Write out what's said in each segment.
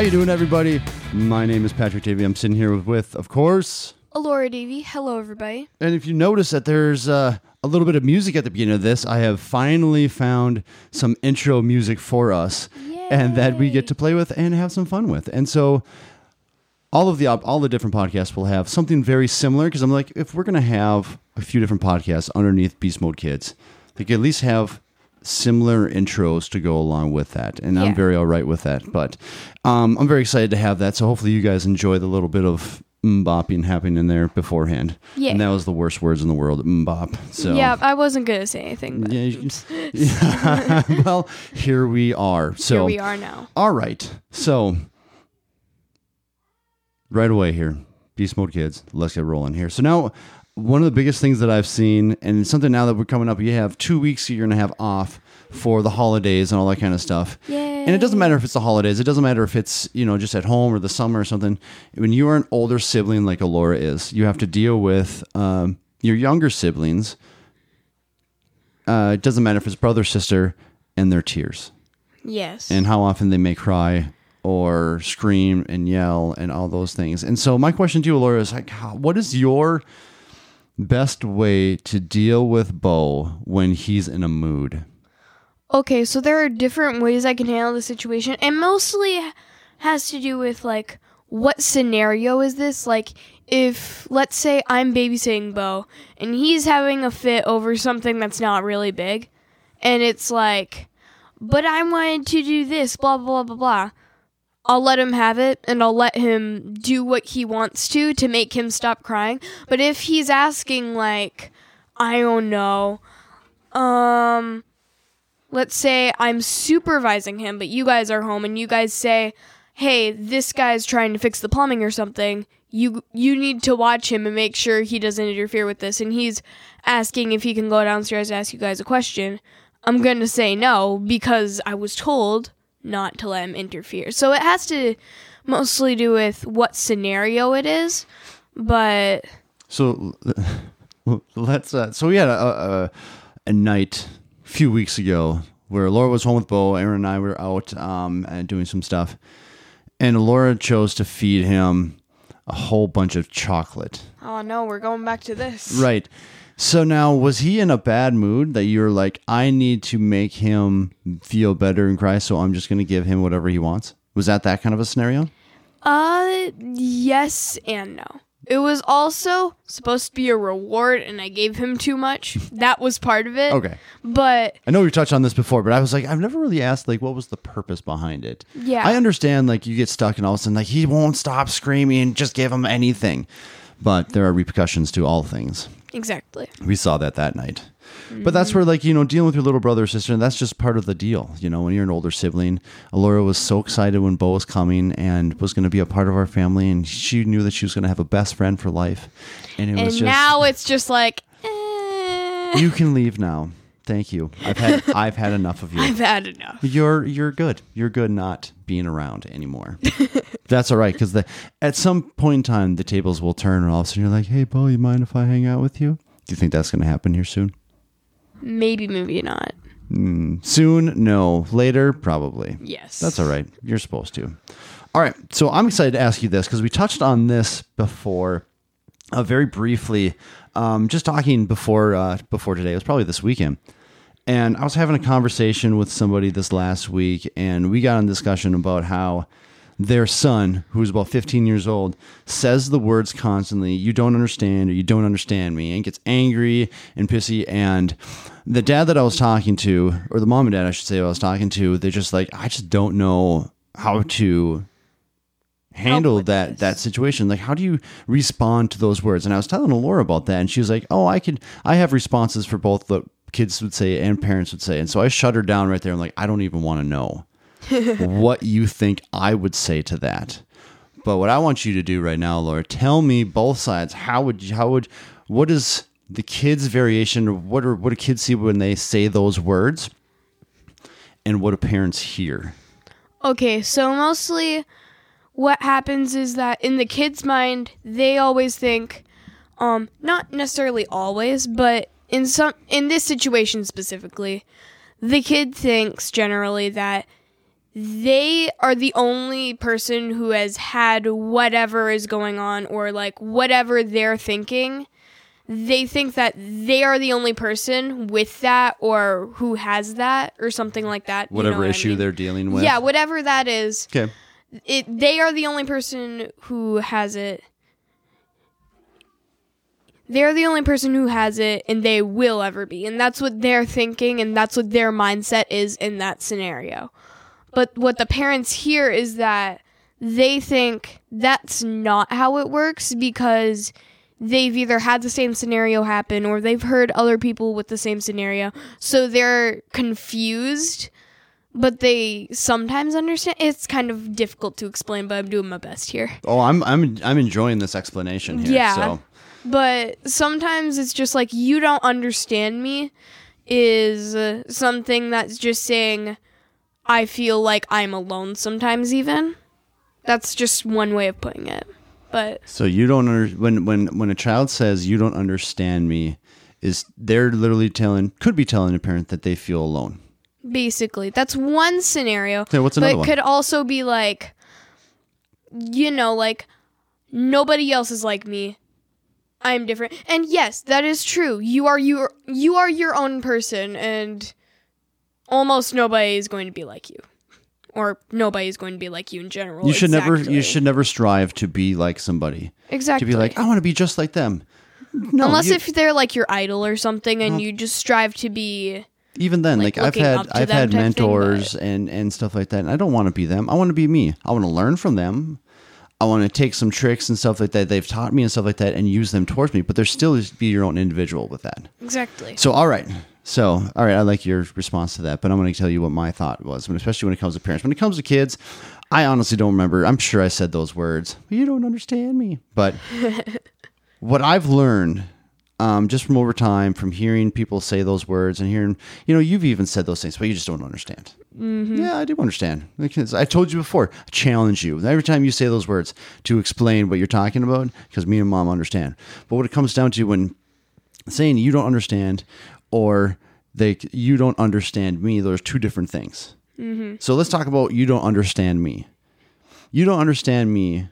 How you doing, everybody? My name is Patrick Davey. I'm sitting here with, with of course, Alora Davey. Hello, everybody. and if you notice that there's uh, a little bit of music at the beginning of this, I have finally found some intro music for us, and that we get to play with and have some fun with. And so, all of the op- all the different podcasts will have something very similar because I'm like, if we're gonna have a few different podcasts underneath Beast Mode Kids, they could at least have similar intros to go along with that, and I'm very all right with that. But um, I'm very excited to have that. So hopefully you guys enjoy the little bit of mbopping happening in there beforehand. Yeah. and that was the worst words in the world, mbop. So Yeah, I wasn't gonna say anything, but yeah, yeah. well, here we are. So here we are now. all right. So right away here, Beast Mode Kids, let's get rolling here. So now one of the biggest things that I've seen, and something now that we're coming up, you have two weeks you're gonna have off for the holidays and all that kind of stuff. Yay. And it doesn't matter if it's the holidays, it doesn't matter if it's, you know, just at home or the summer or something. When you are an older sibling like Alora is, you have to deal with um, your younger siblings. Uh, it doesn't matter if it's brother, sister, and their tears Yes. and how often they may cry or scream and yell and all those things. And so my question to you, Laura, is like, what is your best way to deal with Bo when he's in a mood? okay, so there are different ways I can handle the situation, and mostly has to do with like what scenario is this? Like, if let's say I'm babysitting Bo and he's having a fit over something that's not really big, and it's like, but I wanted to do this, blah blah blah blah. I'll let him have it and I'll let him do what he wants to to make him stop crying. But if he's asking like I don't know, um let's say I'm supervising him, but you guys are home and you guys say, "Hey, this guy's trying to fix the plumbing or something." You you need to watch him and make sure he doesn't interfere with this and he's asking if he can go downstairs to ask you guys a question. I'm to say no because I was told not to let him interfere. So it has to mostly do with what scenario it is, but So let's. Uh, so we had a, a, a night a few weeks ago where Laura was home with Bo, Aaron and I were out um, and doing some stuff, and Laura chose to feed him a whole bunch of chocolate. oh no, we're going back to this. Right. So now, was he in a bad mood that you're like, I need to make him feel better in Christ, so I'm just going to give him whatever he wants? Was that that kind of a scenario? Uh, yes and no. It was also supposed to be a reward, and I gave him too much. That was part of it. Okay. But I know we touched on this before, but I was like, I've never really asked, like, what was the purpose behind it? Yeah. I understand, like, you get stuck and all of a sudden, like, he won't stop screaming, just give him anything. But there are repercussions to all things. exactly. We saw that that night. But that's where, like, you know, dealing with your little brother or sister, and that's just part of the deal. You know, when you're an older sibling, Alora was so excited when Bo was coming and was going to be a part of our family, and she knew that she was going to have a best friend for life. And it And was just, now it's just like, eh, you can leave now. Thank you. I've had I've had enough of you. I've had enough. You're you're good. You're good not being around anymore. That's all right because at some point in time the tables will turn and all of a sudden you're like, hey, Bo, you mind if I hang out with you? Do you think that's going to happen here soon? Maybe, maybe not. Soon, no. Later, probably. Yes. That's all right. You're supposed to. All right. So I'm excited to ask you this because we touched on this before, uh, very briefly, um, just talking before uh, before today. It was probably this weekend, and I was having a conversation with somebody this last week, and we got in discussion about how their son, who's about 15 years old, says the words constantly, you don't understand or you don't understand me, and gets angry and pissy. And the dad that I was talking to, or the mom and dad, I should say, I was talking to, they're just like, I just don't know how to handle that that situation. Like how do you respond to those words? And i was telling Laura about that and she was like oh i could i have responses for both the kids would say and parents would say. And so i shut her down right there. I'm like i don't even want to know what you think I would say to that. But what I want you to do right now, Laura, tell me both sides. How would you, how would what is the kids' variation what are what do kids see when they say those words? And what do parents hear? Okay, so mostly what happens is that in the kid's mind, they always think, um, not necessarily always, but in some in this situation specifically, the kid thinks generally that they are the only person who has had whatever is going on or like whatever they're thinking. They think that they are the only person with that or who has that or something like that. you know Whatever what I issue mean? they're dealing with. Yeah, whatever that is. Okay. It they are the only person who has it. They're the only person who has it and they will ever be. And that's what they're thinking and that's what their mindset is in that scenario. But what the parents hear is that they think that's not how it works because they've either had the same scenario happen or they've heard other people with the same scenario. So they're confused, but they sometimes understand. It's kind of difficult to explain, but I'm doing my best here. Oh, I'm I'm I'm enjoying this explanation here. Yeah. So But sometimes it's just like you don't understand me is uh, something that's just saying I feel like I'm alone sometimes even. That's just one way of putting it. But so you don't under, when when when a child says you don't understand me, is they're literally telling could be telling a parent that they feel alone. basically, that's one scenario. Okay, what's but another it one? could also be like you know, like nobody else is like me. I'm different. And yes, that is true. You are your you are your own person and almost nobody is going to be like you. Or nobody is going to be like you in general. you should never you should never strive to be like somebody. Exactly. To be like I want to be just like them. No, Unless you- if they're like your idol or something and you just strive to be even then like, like, I've had I've had type thing, mentors and and stuff like that and I don't want to be them. I want to be me. I want to learn from them. I want to take some tricks and stuff like that they've taught me and stuff like that and use them towards me, but there's still is be your own individual with that. Exactly. So, all right. So, all right. I like your response to that, but I'm going to tell you what my thought was, when- especially when it comes to parents. When it comes to kids, I honestly don't remember. I'm sure I said those words. You don't understand me. But what I've learned um, just from over time, from hearing people say those words and hearing, you know, you've even said those things, but you just don't understand. Mm-hmm. Yeah, I do understand. Because I told you before, I challenge you every time you say those words to explain what you're talking about, because me and mom understand. But what it comes down to when saying you don't understand or they you don't understand me, those are two different things. Mm-hmm. So let's talk about you don't understand me. You don't understand me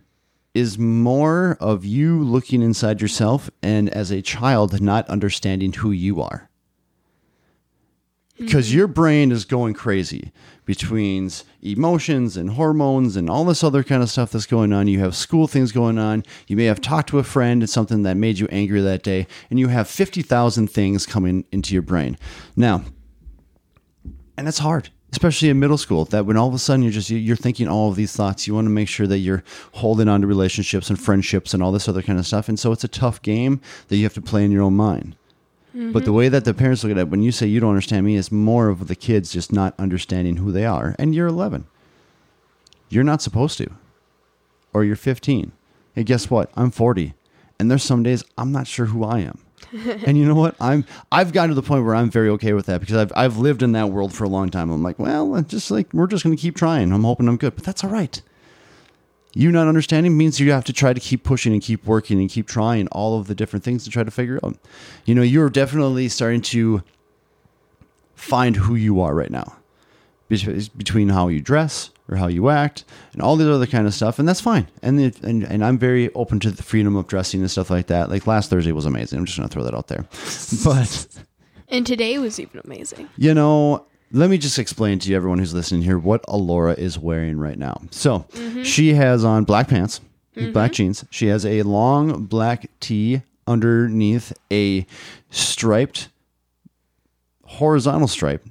is more of you looking inside yourself and as a child not understanding who you are because mm-hmm. your brain is going crazy between emotions and hormones and all this other kind of stuff that's going on. You have school things going on. You may have talked to a friend and something that made you angry that day, and you have 50,000 things coming into your brain. Now, and it's hard especially in middle school that when all of a sudden you're just you're thinking all of these thoughts you want to make sure that you're holding on to relationships and friendships and all this other kind of stuff and so it's a tough game that you have to play in your own mind but the mm-hmm. way that the parents look at it when you say you don't understand me is more of the kids just not understanding who they are. And you're 11 you're not supposed to. Or you're 15 hey guess what? I'm 40 and there's some days i'm not sure who i am. And you know what? I'm I've gotten to the point where I'm very okay with that because I've I've lived in that world for a long time. I'm like, well, it's just like we're just going to keep trying. I'm hoping I'm good, but that's all right. You not understanding means you have to try to keep pushing and keep working and keep trying all of the different things to try to figure out. You know, you're definitely starting to find who you are right now. Between how you dress or how you act and all the other kind of stuff and that's fine. And, it, and and i'm very open to the freedom of dressing and stuff like that. Like last thursday was amazing. I'm just gonna throw that out there. But And today was even amazing. you know let me just explain to you everyone who's listening here what alora is wearing right now. So she has on black pants with black jeans. She has a long black tee underneath a striped horizontal stripe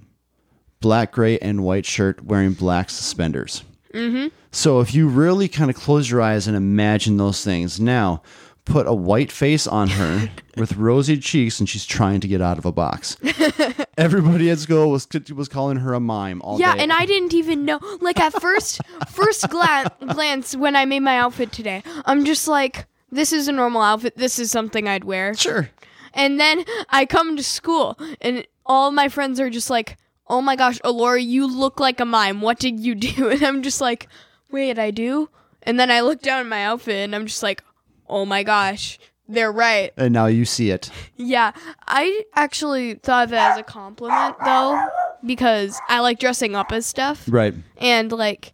black, gray, and white shirt wearing black suspenders. Mm-hmm. So if you really kind of close your eyes and imagine those things, now put a white face on her with rosy cheeks, and she's trying to get out of a box. Everybody at school was was calling her a mime all Yeah, day. and I didn't even know. Like at first, first gla- glance when I made my outfit today, I'm just like, this is a normal outfit. This is something I'd wear. sure. And then I come to school, and all my friends are just like, "Oh my gosh, Alora, you look like a mime. What did you do?" And I'm just like, "Wait, I do." And then I look down at my outfit, and I'm just like, "Oh my gosh, they're right." And now you see it. Yeah, I actually thought that as a compliment, though. because I like dressing up as stuff. Right. And like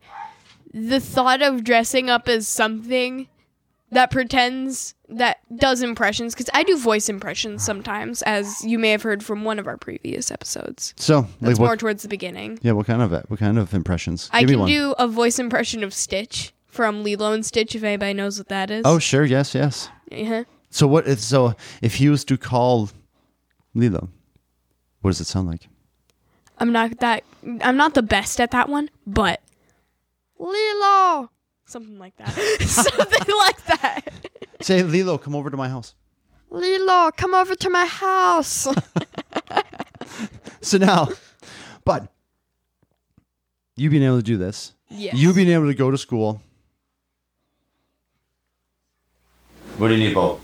the thought of dressing up as something that pretends that does impressions because I do voice impressions sometimes, as you may have heard from one of our previous episodes. So, like, That's what, more towards the beginning. yeah, what kind of what kind of impressions? I Give me can do a voice impression of Stitch from Lilo and Stitch if anybody knows what that is. Oh, sure. Yes, yes. uh So what? If, so if he was to call Lilo, what does it sound like? I'm not that. I'm not the best at that one, but Lilo, something like that, something like that. Say, Lilo, come over to my house. Lilo, come over to my house. So now, but you being able to do this, Yes. you being able to go to school. What do you need, Bo?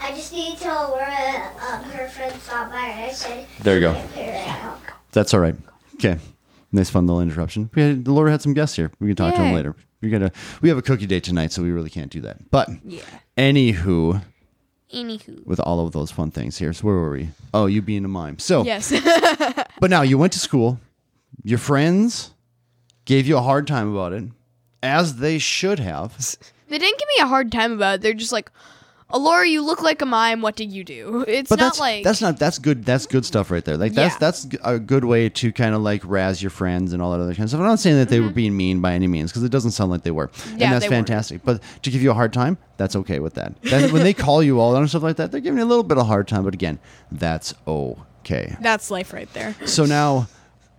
I just need to tell Laura um, her friend stopped by and I said, There you go. "Here right now." That's all right. Okay. Nice fun little interruption. We had, Laura had some guests here. We can talk to them Yay. later. We gotta we have a cookie date tonight, so we really can't do that. But Yeah. anywho, Anywho. with all of those fun things here. So where were we? Oh, you being a mime. So Yes. but now you went to school. Your friends gave you a hard time about it, as they should have. they didn't give me a hard time about it. They're just like, Alora, you look like a mime. What did you do? It's But not that's like that's not that's good that's good stuff right there. Like that's Yeah. that's a good way to kind of like razz your friends and all that other kind of stuff. I'm not saying that they were being mean by any means because it doesn't sound like they were, Mm-hmm. Yeah, and that's they weren't. fantastic. But to give you a hard time, that's okay with that. That- when they call you all that and stuff like that, they're giving you a little bit of a hard time. But again, that's okay. that's life right there. So now,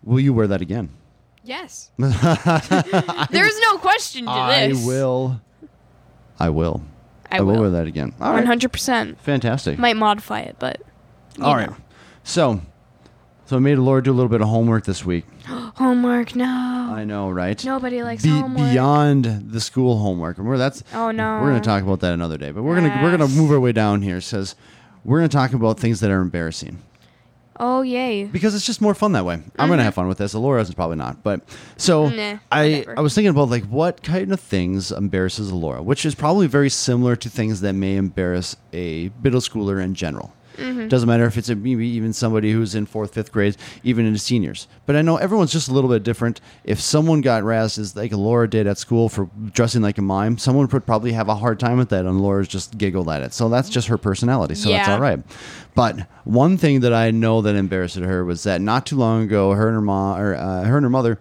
will you wear that again? Yes. There's no question to I this. will. I will. I will will. wear that again. All One right. hundred percent. Fantastic. Might modify it, but All right. know. So, so I made Laura do a little bit of homework this week. Homework, no. I know, right? Nobody likes Be- homework. beyond the school homework. And we're that's Oh, no. We're going to talk about that another day. But we're going to we're going to move our way down here. It says we're going to talk about things that are embarrassing Oh yay. because it's just more fun that way. I'm going to have fun with this. Laura's is probably not. But so Mm-hmm. Nah, I whatever. I was thinking about like what kind of things embarrasses Laura, which is probably very similar to things that may embarrass a middle schooler in general. Mm-hmm. Doesn't matter if it's a, maybe even somebody who's in fourth, fifth grade, even into seniors. But I know everyone's just a little bit different. If someone got razzed as like Laura did at school for dressing like a mime, someone would probably have a hard time with that, and Laura's just giggled at it. So that's just her personality. So that's all right. But one thing that I know that embarrassed her was that not too long ago, her and her mom, or uh, her and her mother,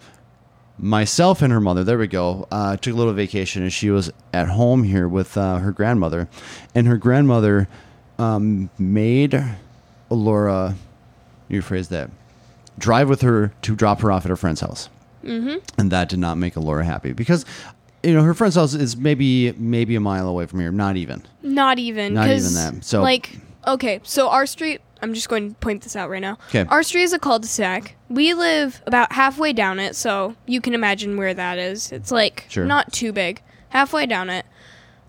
myself and her mother, there we go, uh, took a little vacation, and she was at home here with uh, her grandmother, and her grandmother um, made Laura, you phrase that, drive with her to drop her off at her friend's house, mm-hmm. and that did not make Laura happy because. You know, her friend's house is maybe maybe a mile away from here. Not even. Not even. Not even that. So- like, okay, so our street. I'm just going to point this out right now okay Our street is a cul-de-sac. We live about halfway down it, so you can imagine where that is. It's like Sure. not too big. Halfway down it,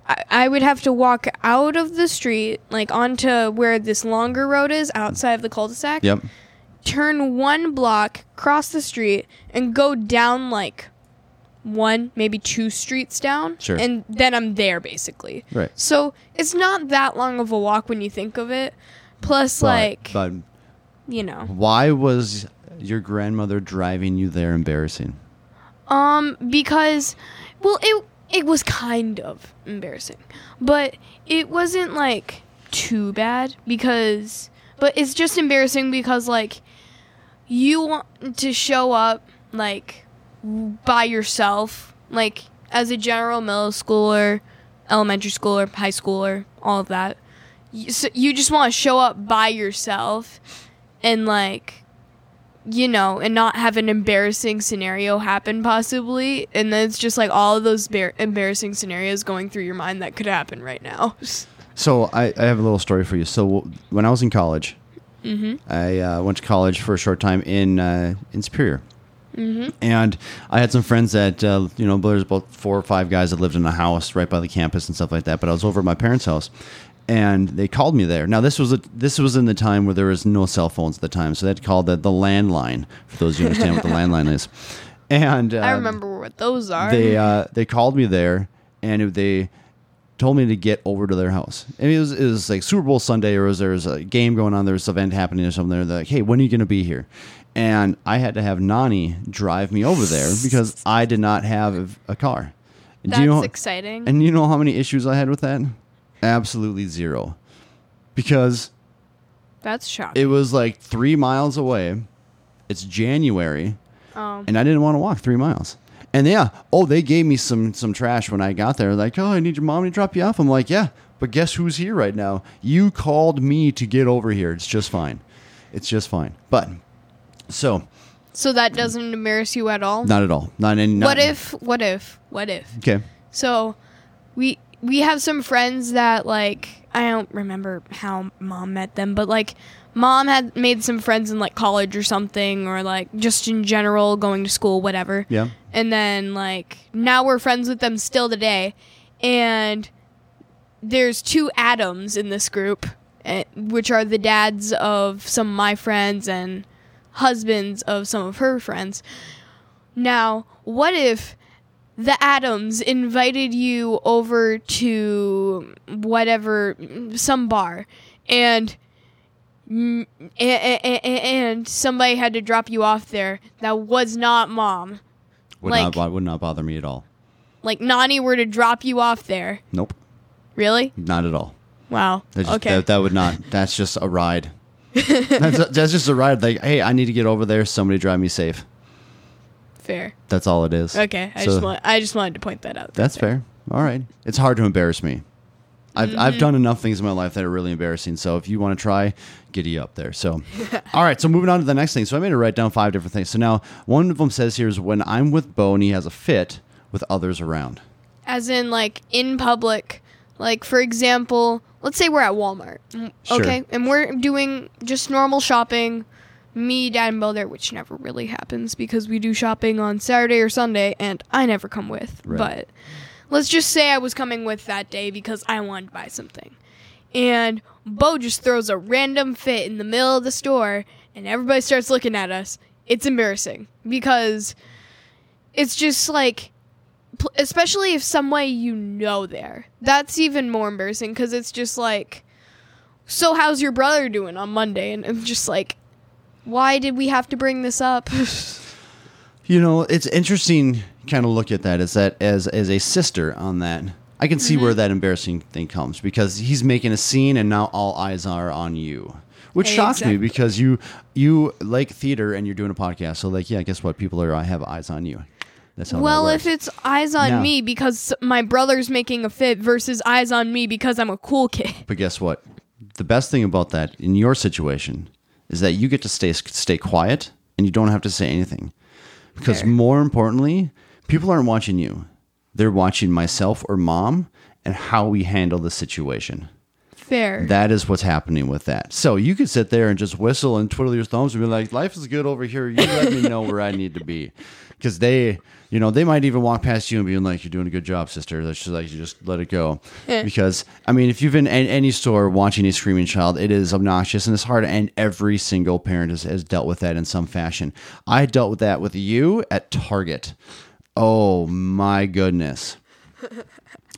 I, I would have to walk out of the street, like onto where this longer road is outside of the cul-de-sac. Yep. Turn one block, cross the street, and go down like one, maybe two streets down. Sure. And then I'm there basically. Right. So it's not that long of a walk when you think of it. Plus, But, like, but you know, why was your grandmother driving you there embarrassing? um, because, well, it it was kind of embarrassing, but it wasn't like too bad because, but it's just embarrassing because like you want to show up like by yourself, like as a general middle schooler, elementary schooler, high schooler, all of that. You, so you just want to show up by yourself and like you know, and not have an embarrassing scenario happen possibly, and then it's just like all of those bar- embarrassing scenarios going through your mind that could happen right now. So I, I have a little story for you. So when I was in college, Mm-hmm. I uh, went to college for a short time in uh, in Superior, mm-hmm. and I had some friends that uh, you know there's about four or five guys that lived in a house right by the campus and stuff like that. But I was over at my parents' house, and they called me there. Now this was a, this was in the time where there was no cell phones at the time, so they had called the the landline. For those who understand what the landline is, and uh, I remember what those are. they uh, they called me there and they told me to get over to their house. And it was, it was like Super Bowl Sunday, or was there was a game going on, there was an event happening or something. They're like, hey, when are you going to be here? And I had to have Nani drive me over there because I did not have a car. That's you know, exciting. And you know how many issues I had with that? Absolutely zero. Because That's shocking. it was like three miles away. It's January, um, and I didn't want to walk three miles. And yeah, oh, they gave me some some trash when I got there. Like, oh, I need your mom to drop you off. I'm like, yeah, but guess who's here right now? You called me to get over here. It's just fine. It's just fine. But so so that doesn't embarrass you at all. not at all. Not in. Not, what if? What if? What if? Okay. So we we have some friends that like I don't remember how mom met them, but like mom had made some friends in like college or something or like just in general going to school whatever. Yeah. And then like now we're friends with them still today and there's two Adams in this group eh, which are the dads of some of my friends and husbands of some of her friends. Now, what if the Adams invited you over to whatever some bar and and somebody had to drop you off there that was not mom. Would Like- not would not bother me at all. Like Nani were to drop you off there. Nope. Really? Not at all. Wow. Just, okay. that, that would not. That's just a ride. that's, that's just a ride. Like, hey, I need to get over there. Somebody drive me safe. Fair. That's all it is. Okay. I So- just want I just wanted to point that out. That's fair. All right. It's hard to embarrass me. I've, Mm-hmm. I've done enough things in my life that are really embarrassing. So if you want to try, giddy up there. So, all right. So moving on to the next thing. So I made her write down five different things. So now one of them says here is when I'm with Bo and he has a fit with others around. As in like in public. Like for example, let's say we're at Walmart. Sure. Okay? And we're doing just normal shopping. Me, Dad, and Bo there, which never really happens because we do shopping on Saturday or Sunday, and I never come with. Right. But let's just say I was coming with that day because I wanted to buy something. And Bo just throws a random fit in the middle of the store, and everybody starts looking at us. It's embarrassing because it's just like, especially if some way you know there. That's even more embarrassing because it's just like, so how's your brother doing on Monday? And I'm just like, why did we have to bring this up? You know, it's interesting kind of look at that is that as as a sister on that. I can see where Mm-hmm. that embarrassing thing comes because he's making a scene and now all eyes are on you. Which shocks me because you you like theater and you're doing a podcast. So like, yeah, guess what? People are I have eyes on you. That's how well, if it's eyes on No. me because my brother's making a fit versus eyes on me because I'm a cool kid. But guess what? The best thing about that in your situation is that you get to stay stay quiet and you don't have to say anything. Because Fair. more importantly, people aren't watching you. They're watching myself or mom and how we handle the situation. Fair. That is what's happening with that. So you could sit there and just whistle and twiddle your thumbs and be like, "Life is good over here. You let me know where I need to be," because they, you know, they might even walk past you and be like, "You're doing a good job, sister." That's just like you just let it go. because I mean, if you've been in any store watching a screaming child, it is obnoxious and it's hard. And every single parent has, has dealt with that in some fashion. I dealt with that with you at Target. Oh my goodness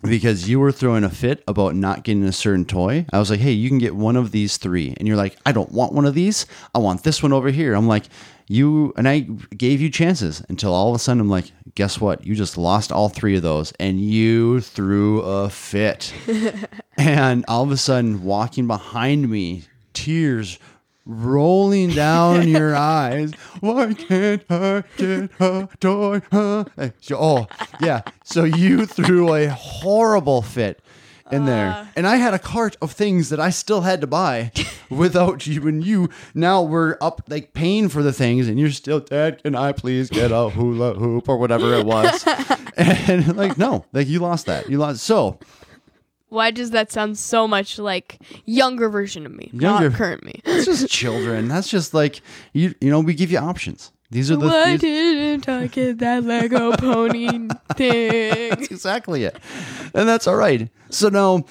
because you were throwing a fit about not getting a certain toy. I was like, "Hey, you can get one of these three. and you're like, "I don't want one of these. I want this one over here." I'm like, "You," and I gave you chances until all of a sudden I'm like, "Guess what? You just lost all three of those, and you threw a fit." and all of a sudden, walking behind me, tears rolling down your eyes. Why can't I get a toy? Huh? Oh, yeah. So you threw a horrible fit in there. Ah. And I had a cart of things that I still had to buy without you. And you now we're up like paying for the things, and you're still, Dad, can I please get a hula hoop or whatever it was? and like, no, like you lost that. You lost. So Why does that sound so much like younger version of me, Younger. not current me? it's just children. That's just like, you, you know, we give you options. These are the Why these- didn't I get that Lego pony thing? That's exactly it, and that's all right. So now,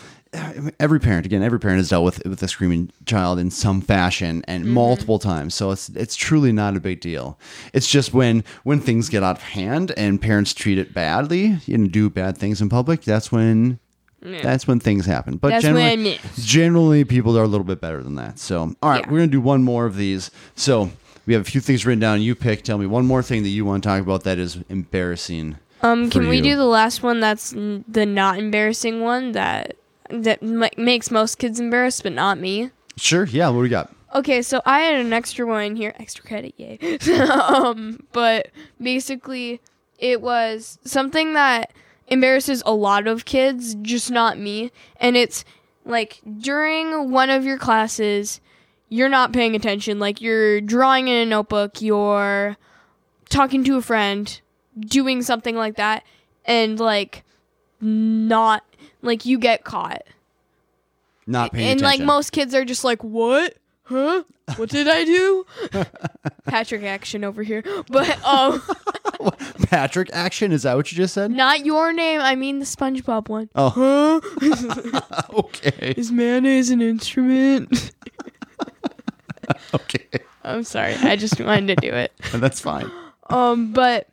every parent, again, every parent has dealt with with a screaming child in some fashion and mm-hmm. multiple times. So it's it's truly not a big deal. It's just when when things get out of hand and parents treat it badly and do bad things in public. That's when Yeah. That's when things happen. But That's generally, when I miss. generally people are a little bit better than that. So, all right, Yeah. we're gonna do one more of these. So we have a few things written down. You pick. Tell me one more thing that you want to talk about that is embarrassing. Um, can we you. do the last one? That's n- the not embarrassing one that that m- makes most kids embarrassed, but not me. Sure. Yeah. What do we got? Okay, so I had an extra one in here, extra credit, yay. um, but basically, it was something that embarrasses a lot of kids, just not me. And it's like during one of your classes, you're not paying attention. Like you're drawing in a notebook, you're talking to a friend, doing something like that, and like not like you get caught Not paying and attention. And like most kids are just like, "What? Huh? What did I do?" Patrick action over here, but um, Patrick action. Is that what you just said? not your name. I mean the SpongeBob one. Oh, Huh? okay. Is mayonnaise an instrument? Okay. I'm sorry. I just wanted to do it. That's fine. Um, but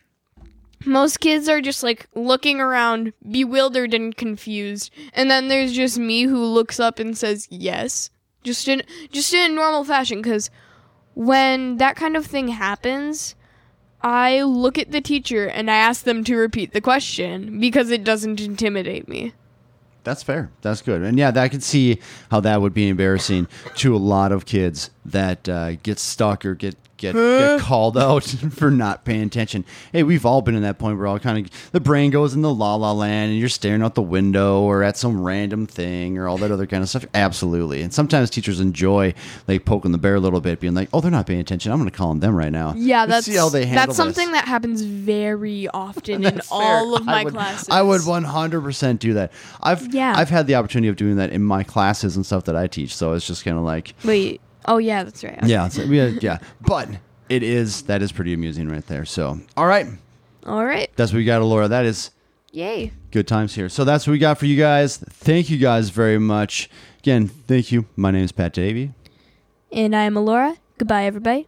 most kids are just like looking around, bewildered and confused, and then there's just me who looks up and says yes, just in just in a normal fashion. Because when that kind of thing happens, I look at the teacher and I ask them to repeat the question because it doesn't intimidate me. That's fair. That's good. And yeah, I can see how that would be embarrassing to a lot of kids that uh, get stuck or get get, get called out for not paying attention. Hey, we've all been in that point where all kind of the brain goes in the la la land and you're staring out the window or at some random thing or all that other kind of stuff. Absolutely. And sometimes teachers enjoy like poking the bear a little bit, being like, "Oh, they're not paying attention. I'm going to call on them right now." Yeah, Let's that's see how they handle that's something this. that happens very often in fair. all of my I would, classes. I would 100% do that. I've Yeah. I've had the opportunity of doing that in my classes and stuff that I teach. So it's just kind of like Wait. Oh yeah, that's right. yeah, so, yeah, yeah. But it is that is pretty amusing right there. So all right, All right. that's what we got, Laura. That is Yay. good times here. So that's what we got for you guys. Thank you guys very much. Again, thank you. My name is Pat Davey. And I am Alora. Goodbye, everybody.